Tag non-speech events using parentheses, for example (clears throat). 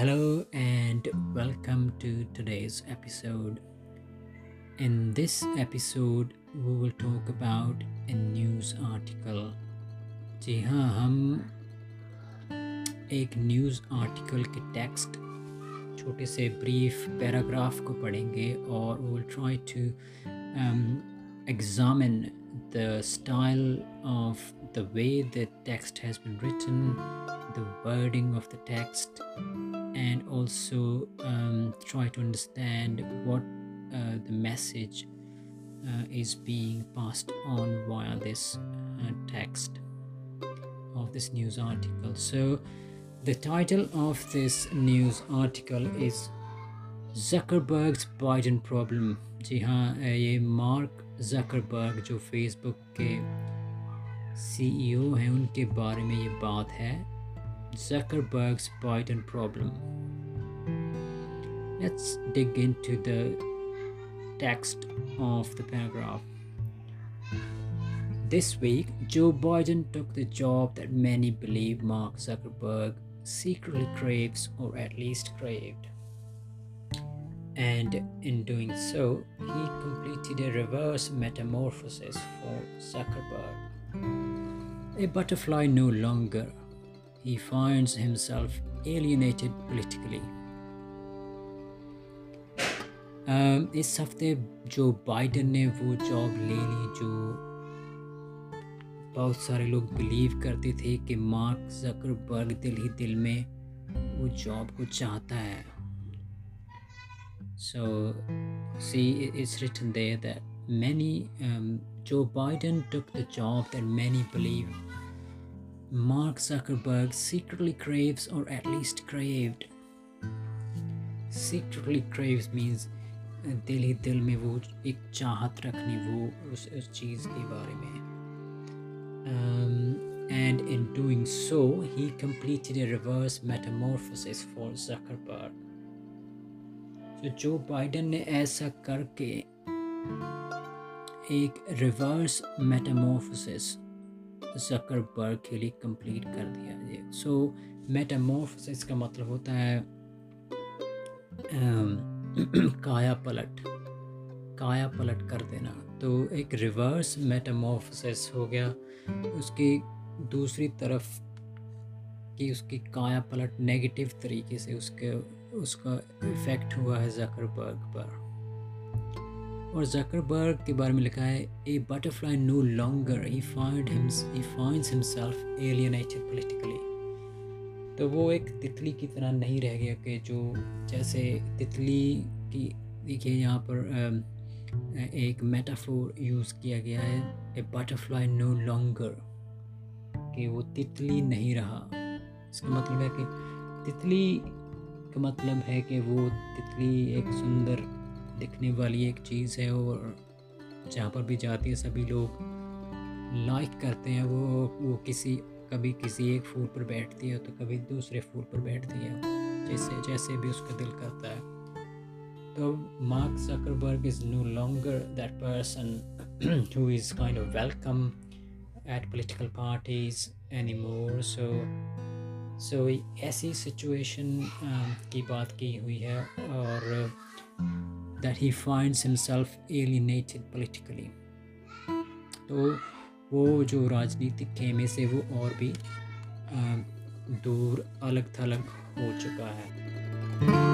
Hello and welcome to today's episode. In this episode, we will talk about a news article. जी हाँ हम एक news article के text छोटे से brief paragraph को पढ़ेंगे और we will try to um, examine the style of the way the text has been written, the wording of the text, and also um, try to understand what uh, the message uh, is being passed on via this uh, text of this news article. So, the title of this news article is Zuckerberg's Biden Problem. जी हाँ ये Mark Zuckerberg जो Facebook के CEO हैं उनके बारे में ये बात है Zuckerberg's Biden problem. Let's dig into the text of the paragraph. This week, Joe Biden took the job that many believe Mark Zuckerberg secretly craves or at least craved. And in doing so, he completed a reverse metamorphosis for Zuckerberg. A butterfly no longer, he finds himself alienated politically. Um, इस हफ़्ते जो Biden ने वो job ले ली, जो बहुत सारे लोग बिलीव करते थे कि मार्क जकरबर्ग दिल ही दिल में वो जॉब को चाहता है so see is written there that many Joe Biden took the job that many believe Mark Zuckerberg secretly craves or at least craved. Secretly craves means दिल ही दिल में वो एक चाहत रखनी वो उस उस चीज़ के बारे में um, and in doing so he completed a reverse metamorphosis for Zuckerberg तो जो बाइडन ने ऐसा करके एक रिवर्स मेटामॉर्फोसिस जकरबर्ग के लिए कंप्लीट कर दिया ये। सो मेटामॉर्फोसिस का मतलब होता है (clears throat) काया पलट काया पलट कर देना। तो एक रिवर्स मेटामॉर्फोसिस हो गया। उसकी दूसरी तरफ़ कि उसकी काया पलट नेगेटिव तरीके से उसके, उसका इफ़ेक्ट हुआ है जकरबर्ग पर। और जकरबर्ग के बारे में लिखा है a butterfly no longer he find he himself alienated politically तो वो एक तितली की तरह नहीं रह गया कि जो जैसे तितली की, देखिए यहाँ पर एक मेटाफोर यूज़ किया गया है ए बटरफ्लाई नो लॉन्गर कि वो तितली नहीं रहा। इसका मतलब है कि तितली का मतलब है कि वो तितली एक सुंदर दिखने वाली एक चीज़ है और जहाँ पर भी जाती है, सभी लोग लाइक करते हैं। वो वो किसी, कभी किसी एक फूल पर बैठती है तो कभी दूसरे फूल पर बैठती है, जैसे जैसे भी उसका दिल करता है। तो Mark Zuckerberg is no longer that person who is kind of welcome at political parties any more so so ऐसी सिचुएशन की बात की हुई है और that he finds himself alienated politically तो वो जो राजनीतिक खेमे से वो और भी दूर अलग थलग हो चुका है।